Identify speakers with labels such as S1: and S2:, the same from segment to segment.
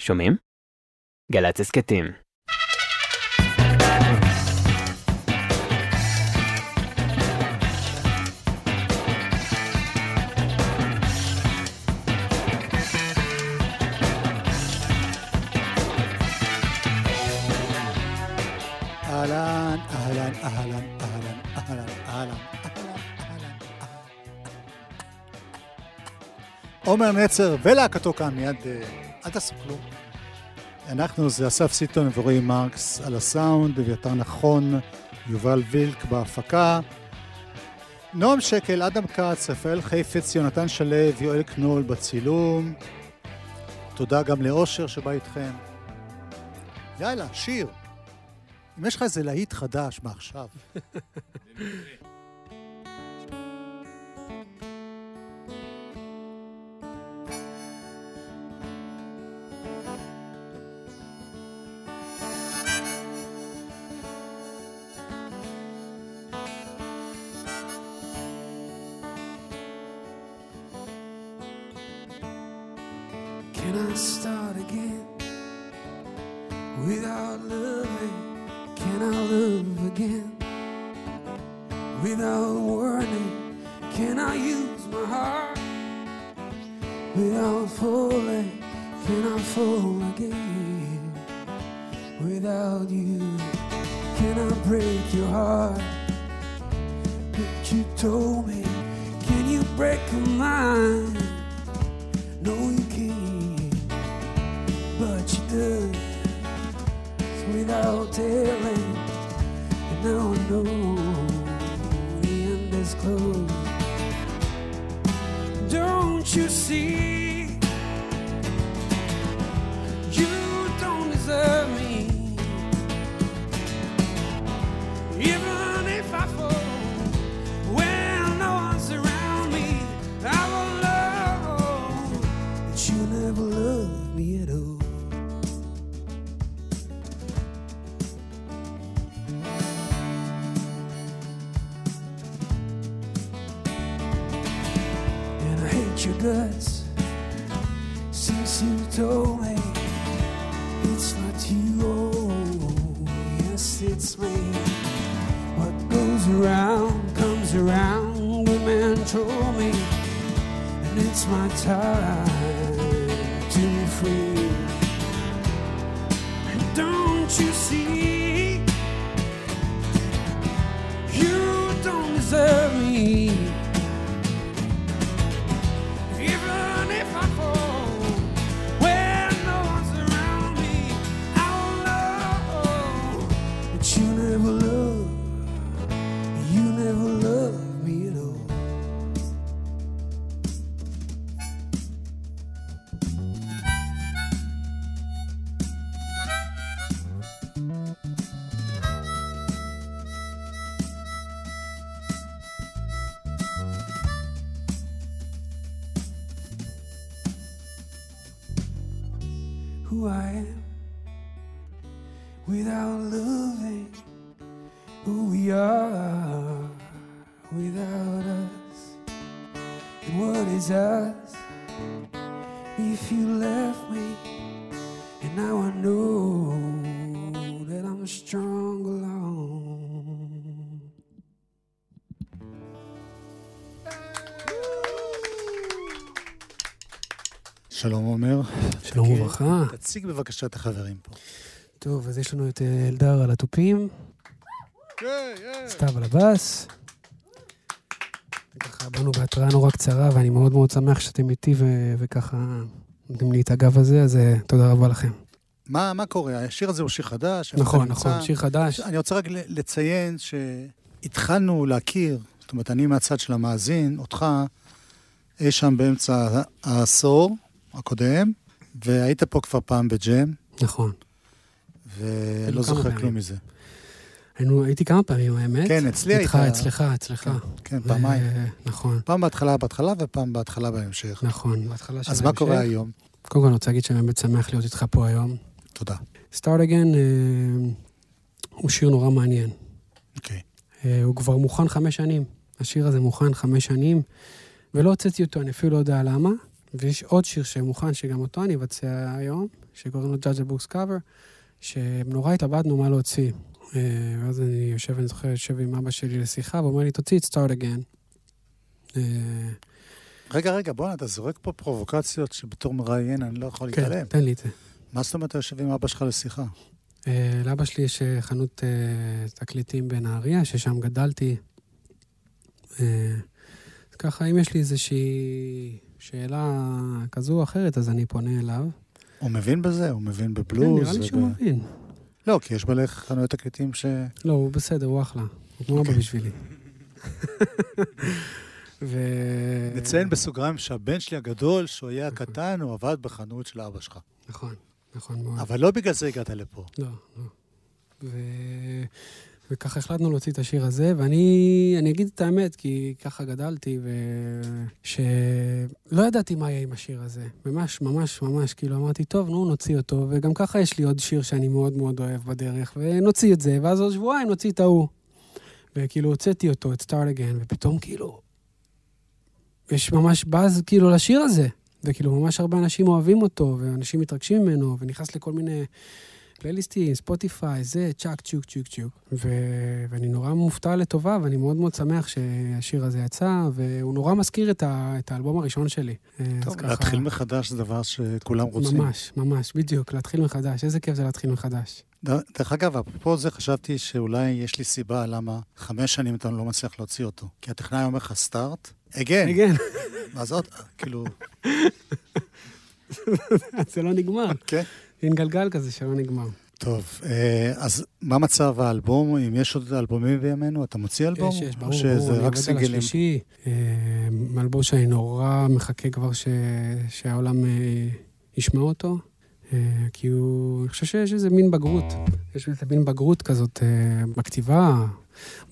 S1: שומעים? גל"צ הסכתים.
S2: עומר נצר ולהקתו כאן מיד, אה, אל תעשו כלום. אנחנו זה אסף סיטון ורועי מרקס על הסאונד, אביתר נכון, יובל וילק בהפקה. נועם שקל, אדם כץ, רפאל חפץ, יונתן שלו, יואל קנול בצילום. תודה גם לאושר שבא איתכם. יאללה, שיר. אם יש לך איזה להיט חדש מעכשיו.
S3: without warning? Can I use my heart without falling? Can I fall again without you? Can I break your heart? But you told me, can you break mine? No, you can't, but you did without telling. And now I know don't you see? Who I am without loving who we are without us. And what is us if you left me? And now I know
S2: שלום עומר.
S3: שלום וברכה.
S2: תציג בבקשה את החברים פה.
S3: טוב, אז יש לנו את אה, אלדר על התופים, סתיו על הבאס. וככה באנו בהתראה נורא קצרה, ואני מאוד מאוד שמח שאתם איתי וככה נותנים לי את הגב הזה, אז אה, תודה רבה לכם.
S2: מה מה קורה? השיר הזה הוא שיר חדש?
S3: נכון, נכון,
S2: נמצא?
S3: שיר חדש.
S2: אני רוצה רק לציין שהתחלנו להכיר, זאת אומרת, אני מהצד של המאזין, אותך, אי שם באמצע העשור הקודם, והיית פה כבר פעם בג'ם,
S3: נכון.
S2: ולא זוכר. כלום מזה.
S3: היינו, הייתי כמה פעמים, האמת.
S2: כן, אצלי
S3: איתך,
S2: היית-
S3: אצלך, אצלך.
S2: כן,
S3: ו-
S2: פעמיים.
S3: נכון,
S2: פעם בהתחלה בהתחלה ופעם בהתחלה בהמשך.
S3: נכון, בהתחלה של
S2: אז מה קורה
S3: ההמשך.
S2: היום?
S3: קודם כל אני רוצה להגיד שאני באמת שמח להיות איתך פה היום.
S2: תודה.
S3: Start Again אה, הוא שיר נורא מעניין.
S2: אוקיי.
S3: אה, הוא כבר מוכן חמש שנים. השיר הזה מוכן חמש שנים, ולא הוצאתי אותו, אני אפילו לא יודע למה. ויש עוד שיר שמוכן, שגם אותו אני אבצע היום, שקוראים לו Judge a Books Cover, שנורא התלבטנו מה להוציא. אה, ואז אני יושב, אני זוכר, יושב עם אבא שלי לשיחה, והוא אומר לי, תוציא את Start Again. אה,
S2: רגע, רגע, בוא'נה, אתה זורק פה פרובוקציות שבתור מראיין אני לא יכול
S3: כן,
S2: להתעלם.
S3: תן לי את זה.
S2: מה זאת אומרת אתה יושב עם אבא שלך לשיחה?
S3: אה, לאבא שלי יש חנות תקליטים בנהריה, ששם גדלתי. אז ככה, אם יש לי איזושהי שאלה כזו או אחרת, אז אני פונה אליו.
S2: הוא מבין בזה? הוא מבין
S3: כן,
S2: בבלוז?
S3: נראה לי שהוא מבין.
S2: לא, כי יש מלא חנויות תקליטים ש...
S3: לא, הוא בסדר, הוא אחלה. הוא כמו אבא
S2: אוקיי.
S3: בשבילי. ו...
S2: נציין בסוגריים שהבן שלי הגדול, שהוא היה קטן, הוא עבד בחנות של אבא שלך.
S3: נכון, נכון מאוד.
S2: אבל לא בגלל זה הגעת לפה.
S3: לא, לא. וככה החלטנו להוציא את השיר הזה, ואני אני אגיד את האמת, כי ככה גדלתי, ושלא ידעתי מה יהיה עם השיר הזה. ממש, ממש, ממש, כאילו אמרתי, טוב, נו, נוציא אותו, וגם ככה יש לי עוד שיר שאני מאוד מאוד אוהב בדרך, ונוציא את זה, ואז עוד שבועיים נוציא את ההוא. וכאילו הוצאתי אותו, את Start Again, ופתאום כאילו, יש ממש באז כאילו לשיר הזה. וכאילו ממש הרבה אנשים אוהבים אותו, ואנשים מתרגשים ממנו, ונכנס לכל מיני פלייליסטים, ספוטיפיי, זה, צ'אק, צ'וק, צ'וק, צ'וק. ו... ואני נורא מופתע לטובה, ואני מאוד מאוד שמח שהשיר הזה יצא, והוא נורא מזכיר את, ה... את האלבום הראשון שלי. אז
S2: טוב,
S3: ככה-
S2: להתחיל מחדש זה דבר שכולם רוצים.
S3: ממש, ממש, בדיוק, להתחיל מחדש. איזה כיף זה להתחיל מחדש.
S2: דרך אגב, אפרופו זה, חשבתי שאולי יש לי סיבה למה חמש שנים אתה לא מצליח להוציא אותו. כי הטכנאי אומר לך סטארט, אגן,
S3: כן,
S2: אז עוד, כאילו,
S3: זה לא נגמר.
S2: כן.
S3: מין גלגל כזה שלא נגמר.
S2: טוב, אה, אז מה מצב האלבום? אם יש עוד אלבומים בימינו, אתה מוציא אלבום?
S3: יש, יש,
S2: או
S3: ברור,
S2: שזה
S3: ברור, אני
S2: רק
S3: עובד על
S2: סינגלים?
S3: השלישי. אה, אלבום שאני נורא מחכה כבר ש... שהעולם אה, ישמע אותו. כי הוא... אני חושב שיש איזה מין בגרות. יש איזה מין בגרות כזאת בכתיבה,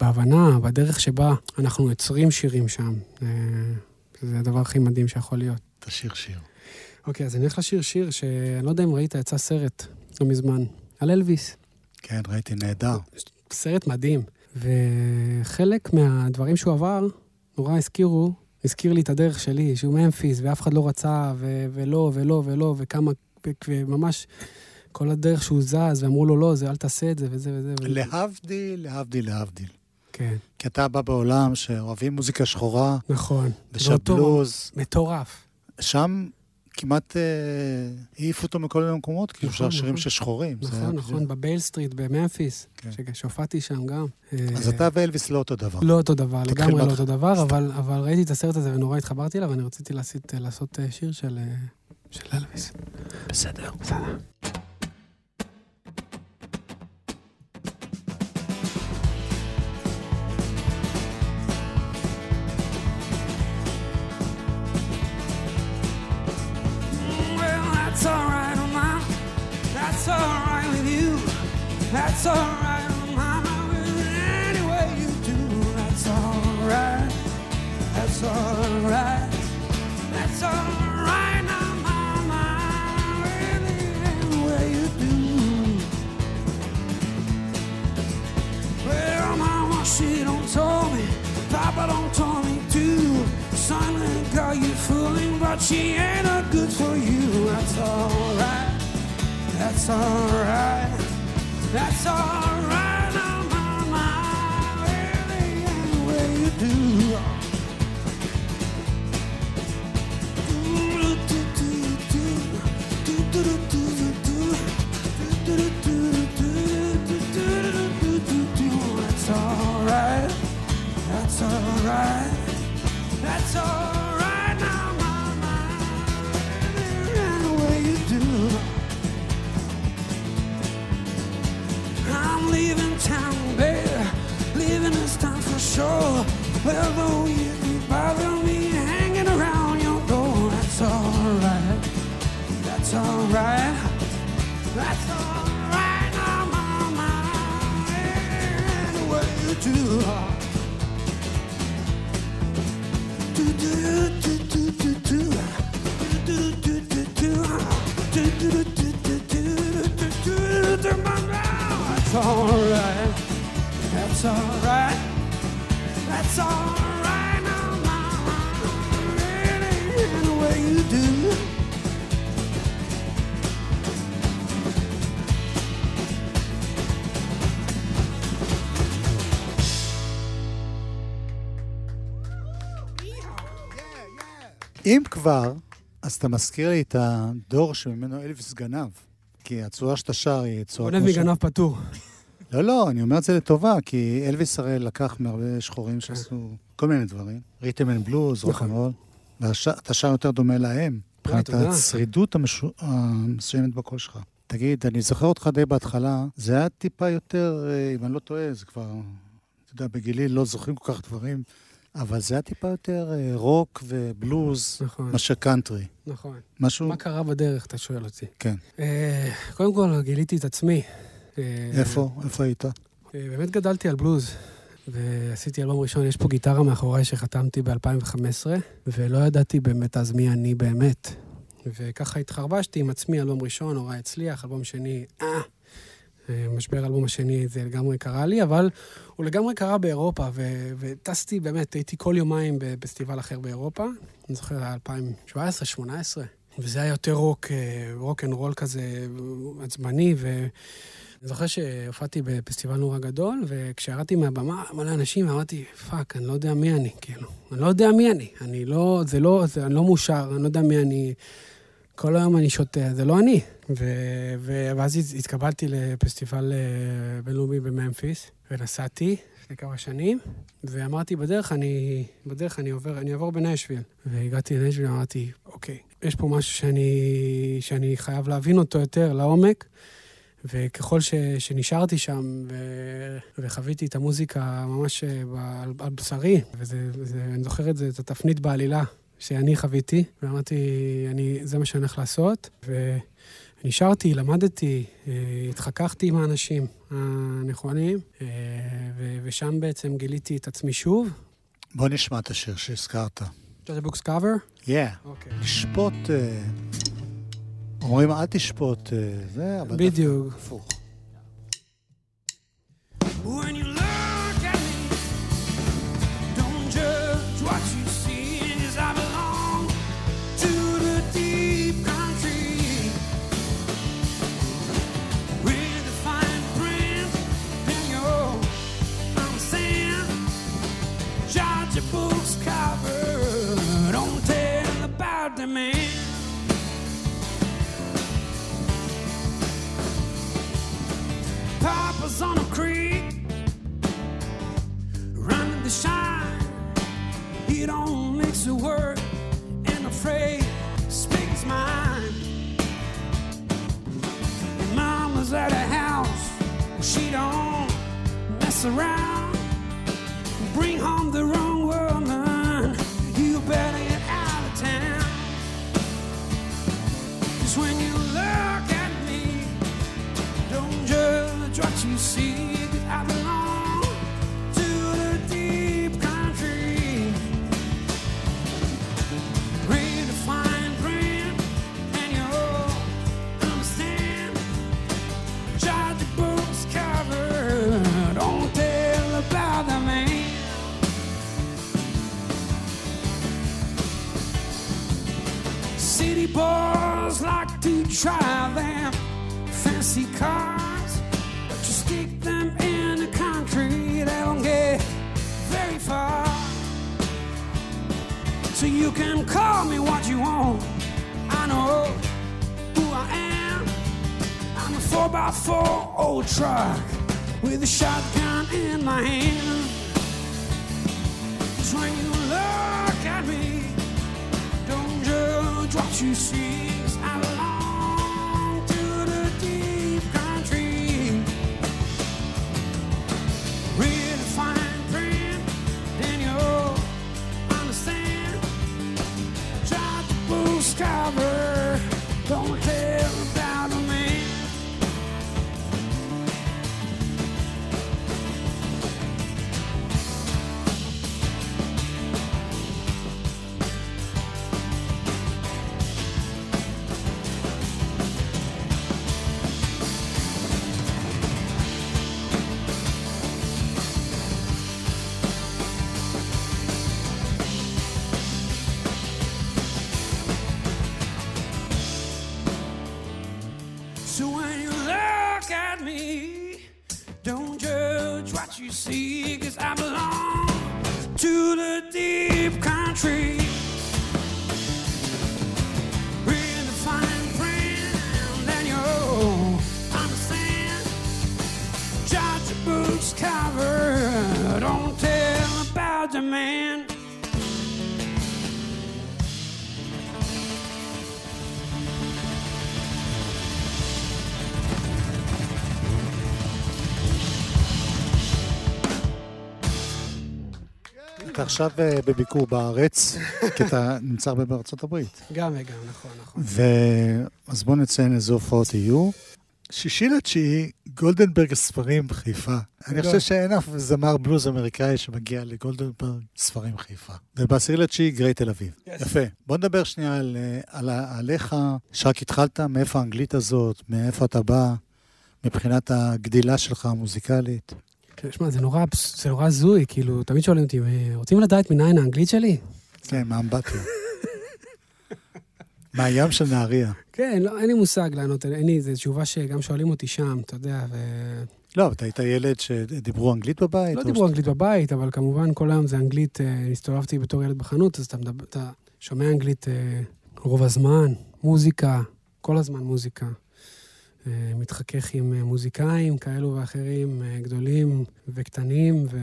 S3: בהבנה, בדרך שבה אנחנו יוצרים שירים שם. זה הדבר הכי מדהים שיכול להיות.
S2: תשאיר שיר.
S3: אוקיי, אז אני הולך לשיר שיר שאני לא יודע אם ראית, יצא סרט לא מזמן, על אלוויס.
S2: כן, ראיתי, נהדר.
S3: סרט מדהים. וחלק מהדברים שהוא עבר, נורא הזכירו, הזכיר לי את הדרך שלי, שהוא ממפיס, ואף אחד לא רצה, ו- ולא, ולא, ולא, וכמה, וממש כל הדרך שהוא זז, ואמרו לו, לא, זה, אל תעשה את זה, וזה וזה.
S2: להבדיל, להבדיל, להבדיל.
S3: כן,
S2: כי אתה בא בעולם שאוהבים מוזיקה שחורה,
S3: נכון.
S2: ושהבלוז,
S3: מטורף.
S2: שם כמעט אה, העיפו אותו מכל מיני מקומות, כאילו
S3: נכון,
S2: של שירים
S3: נכון.
S2: של שחורים.
S3: נכון. נכון, ב Beale Street בממפיס,
S2: כן.
S3: שהופעתי שם גם.
S2: אז
S3: אה,
S2: אתה ואלוויס לא אותו דבר.
S3: לא אותו דבר, לגמרי לא. אותו דבר, אבל, אבל ראיתי את הסרט הזה ונורא התחברתי אליו, ואני רציתי לעשות, לעשות אה, שיר של, אה, של אלוויס.
S2: בסדר.
S3: בסדר.
S4: That's alright, Mama. With any way you do, that's alright. That's alright. That's alright now, Mama. With any way you do. Well, Mama, she don't tell me. Papa don't tell me too. Son, girl, you fooling, but she ain't a good for you. That's alright. That's alright. That's all right. I'm on my way, and way
S3: you do.
S2: אם כבר, אז אתה מזכיר לי את הדור שממנו אלוויס גנב. כי הצורה שאתה שר היא צורה... כמו ש-
S5: מגנב פטור.
S2: לא, לא, אני אומר את זה לטובה, כי אלוויס הרי לקח מהרבה שחורים שעשו כל מיני דברים. Rhythm
S5: and blues.
S2: רוקנרול. ואתה שר יותר דומה להם, מבחינת המשו- המסוימת בקול שלך. תגיד, אני זוכר אותך די בהתחלה, זה היה טיפה יותר, אה, אם אני לא טועה, זה כבר, אתה יודע, בגילי לא זוכרים כל כך דברים, אבל זה היה טיפה יותר אה, רוק ובלוז
S5: נכון,
S2: מאשר קאנטרי.
S5: נכון.
S2: משהו...
S5: מה קרה בדרך, אתה שואל אותי.
S2: כן.
S5: אה, קודם כל, גיליתי את עצמי. אה,
S2: איפה? איפה היית?
S5: אה, באמת גדלתי על בלוז, ועשיתי אלבום ראשון, יש פה גיטרה מאחוריי שחתמתי ב-2015, ולא ידעתי באמת אז מי אני באמת. וככה התחרבשתי עם עצמי, אלבום ראשון, נורא הצליח, אלבום שני, אה. אה, משבר האלבום השני, זה לגמרי קרה לי, אבל הוא לגמרי קרה באירופה, ו- וטסתי באמת, הייתי כל יומיים בפסטיבל אחר באירופה, אני זוכר, היה 2017-2018, וזה היה יותר רוק, אה, rock and roll כזה עצבני, ו... אני זוכר שהופעתי בפסטיבל נורא גדול, וכשירדתי מהבמה, מלא אנשים, אמרתי, fuck, אני לא יודע מי אני, כאילו. אני לא יודע מי אני. אני לא, זה לא, זה, אני לא מאושר, אני לא יודע מי אני. כל היום אני שותה, זה לא אני. ו, ו, ואז התקבלתי לפסטיבל אה, בינלאומי בממפיס, ונסעתי לפני כמה שנים, ואמרתי, בדרך אני, בדרך אני עובר, אני אעבור בנשוויל. והגעתי לנשוויל, אמרתי, אוקיי, יש פה משהו שאני, שאני חייב להבין אותו יותר לעומק. וככל ש, שנשארתי שם ו, וחוויתי את המוזיקה ממש אה, על, על בשרי, וזה, וזה, אני זוכר את זה, את התפנית בעלילה שאני חוויתי, ואמרתי, אני, זה מה שאני הולך לעשות, ונשארתי, למדתי, אה, התחככתי עם האנשים הנכונים, אה, ו, ושם בעצם גיליתי את עצמי שוב.
S2: בוא נשמע את השיר שהזכרת.
S5: ג'אדה בוקס קאבר?
S2: Yeah.
S5: אוקיי.
S2: לשפוט, אה, אומרים אל תשפוט זה, אבל...
S5: בדיוק.
S2: הפוך.
S3: When you look at me, don't judge what you I'm 4x4 old truck with a shotgun in my hand. 'Cause when you look at me, don't judge what you see. About
S6: the man.
S2: אתה עכשיו אה, בביקור בארץ, כי אתה נמצא הרבה בארצות הברית.
S3: גם וגם, נכון, נכון.
S2: ו... אז בואו נציין איזה הופעות יהיו. שישי לתשיעי, גולדנברג הספרים בחיפה. אני חושב שאין אף זמר בלוז אמריקאי שמגיע לגולדנברג ספרים חיפה. ובעשירי לתשיעי, גריי תל אביב. יפה. בוא נדבר שנייה על, אה, על, עליך, שרק התחלת, מאיפה האנגלית הזאת, מאיפה אתה בא, מבחינת הגדילה שלך המוזיקלית.
S3: כן, שמע, זה נורא, זה נורא הזוי, כאילו, תמיד שואלים אותי, "אה, רוצים לדעת מניין האנגלית שלי?
S2: כן, מאמבטיה. מהים של נהריה.
S3: כן, לא, אין לי מושג לענות, אין לי, זו תשובה שגם שואלים אותי שם, אתה יודע, ו...
S2: לא, אתה היית ילד שדיברו אנגלית בבית?
S3: לא דיברו אנגלית בבית, אבל כמובן כל היום זה אנגלית, אה, הסתובבתי בתור ילד בחנות, אז אתה, מדבר, אתה שומע אנגלית אה, רוב הזמן, מוזיקה, כל הזמן מוזיקה. אה, מתחכך עם מוזיקאים כאלו ואחרים, גדולים וקטנים, ו...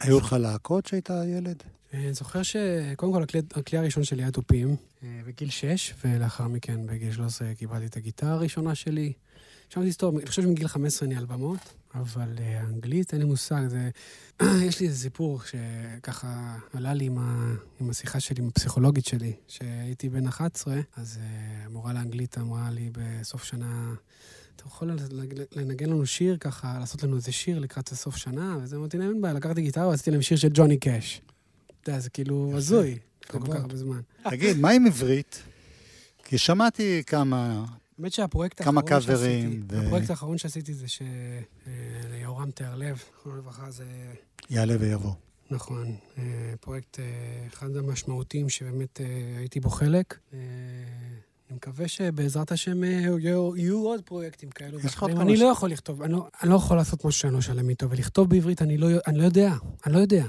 S2: היו לך להקות שהיית ילד?
S3: אה, אני זוכר שקודם כל הכלי, הכלי הראשון שלי היה תופים, אה, בגיל 6, ולאחר מכן בגיל 13 קיבלתי את הגיטרה הראשונה שלי. שם תסתור, אני חושב שמגיל 15 אני על במות, אבל אה, אנגלית אין לי מושג. זה... יש לי איזה סיפור שככה עלה לי עם, ה... עם השיחה שלי, עם הפסיכולוגית שלי, שהייתי בן 11, אז המורה לאנגלית אמרה לי בסוף שנה, אתה יכול לנגן לנו שיר ככה, לעשות לנו איזה שיר לקראת הסוף שנה? וזה אמרתי להם, אין בעיה, לקחתי גיטרה ועשיתי להם שיר של ג'וני קאש. אתה יודע, זה כאילו הזוי, כל. כך הרבה זמן.
S2: תגיד, מה עם עברית? כי שמעתי כמה...
S3: האמת שהפרויקט
S2: כמה
S3: האחרון שעשיתי,
S2: קאברים ו-
S3: הפרויקט האחרון שעשיתי זה שיהורם תיארלב, זכרונו לברכה, זה
S2: יעלה ויבוא.
S3: נכון, אה, פרויקט אה, אחד המשמעותיים שבאמת אה, הייתי בו חלק. אה, אני מקווה שבעזרת השם אה, יהיו יהיו עוד פרויקטים כאלו
S2: יש לך
S3: ואחרים.
S2: עוד
S3: אני
S2: כמה
S3: לא יכול לכתוב, אני לא- אני לא יכול לעשות משהו שאני לא שלם איתו, ולכתוב בעברית אני לא אני לא יודע, אני לא יודע.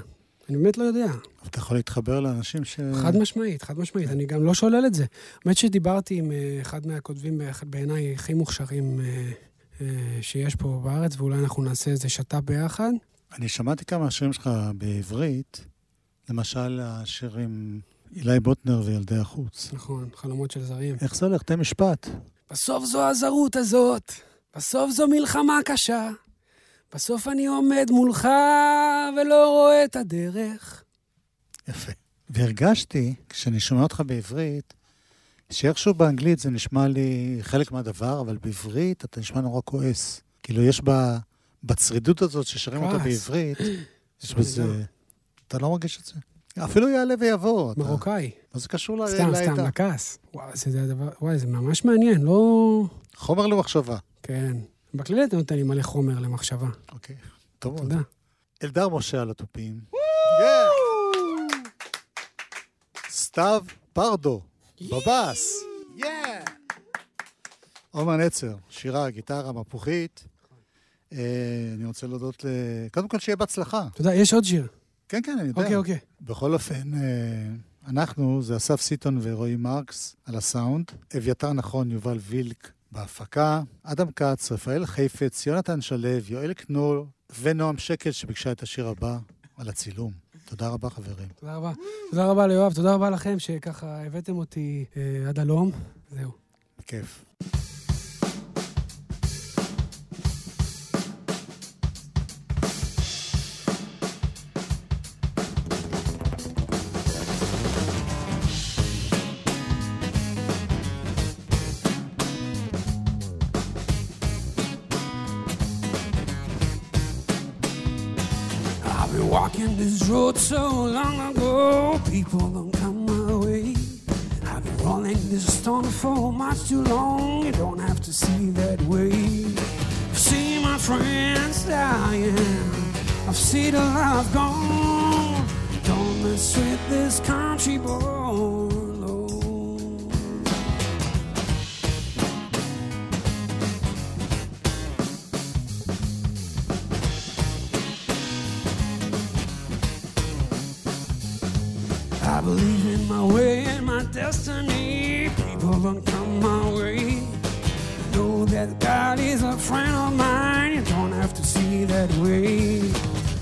S3: אני באמת לא יודע.
S2: אבל אתה יכול להתחבר לאנשים ש...
S3: חד משמעית, חד משמעית, אני גם לא שולל את זה. האמת שדיברתי עם אה, אחד מהכותבים בעיניי הכי מוכשרים אה, אה, שיש פה בארץ, ואולי אנחנו נעשה איזה שת"פ ביחד.
S2: אני שמעתי כמה שירים שלך בעברית, למשל השירים אילי בוטנר וילדי החוץ.
S3: נכון, חלומות של זרים.
S2: איך זה הולך? תן משפט.
S3: בסוף זו הזרות הזאת, בסוף זו מלחמה קשה. בסוף אני עומד מולך ולא רואה את הדרך.
S2: יפה. והרגשתי, כשאני שומע אותך בעברית, שאיכשהו באנגלית זה נשמע לי חלק מהדבר, אבל בעברית אתה נשמע נורא כועס. כאילו, יש בה, בצרידות הזאת ששרים אותה. בעברית, יש בזה...
S3: יודע.
S2: אתה לא מרגיש את זה? אפילו יעלה ויבוא.
S3: מרוקאי.
S2: מה זה קשור ל-
S3: סתם,
S2: לעדה?
S3: סתם, לכעס. וואי, זה זה הדבר, וואי, זה ממש מעניין, לא...
S2: חומר למחשבה.
S3: כן. בכללי אתה נותן לי מלא חומר למחשבה.
S2: אוקיי, טוב.
S3: תודה.
S2: אלדר משה על התופים. סתיו פרדו, בבאס. עומר נצר, שירה, גיטרה, מפוחית. אה, אני רוצה להודות ל... קודם כל, שיהיה בהצלחה.
S3: תודה, יש עוד שיר.
S2: כן, כן, אני יודע.
S3: אוקיי, אוקיי.
S2: בכל אופן, אה, אנחנו, זה אסף סיטון ורועי מרקס על הסאונד, אביתר נכון, יובל וילק בהפקה, אדם כץ, רפאל חיפץ, יונתן שלו, יואל קנור ונועם שקל שביקשה את השיר הבא על הצילום. תודה רבה, חברים.
S3: תודה רבה. תודה רבה ליואב, תודה רבה לכם שככה הבאתם אותי אה, עד הלום. זהו.
S2: בכיף.
S6: Walking this road so long ago, people don't come my way. I've been rolling this stone for much too long, you don't have to see that way. I've seen my friends dying, I've seen the love gone. Don't mess with this country boy.
S3: I believe in my way and my destiny. People don't come my way. Know that God is a friend of mine. You don't have to see that way.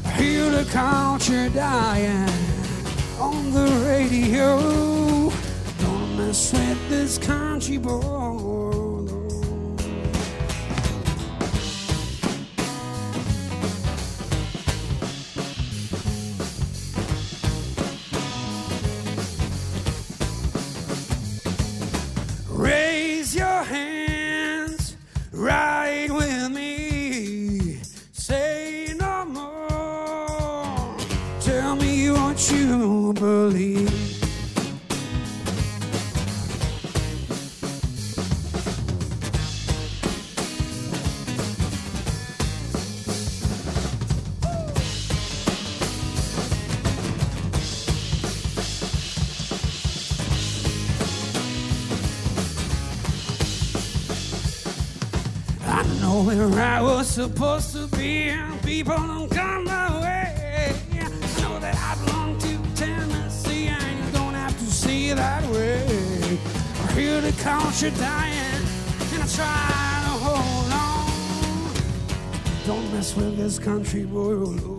S3: I hear the culture dying on the radio. Don't mess with this country boy. Supposed to be, people don't come my way. I know that I belong to Tennessee, and you don't have to see it that way. I hear the culture dying, and I try to hold on. Don't mess with this country boy.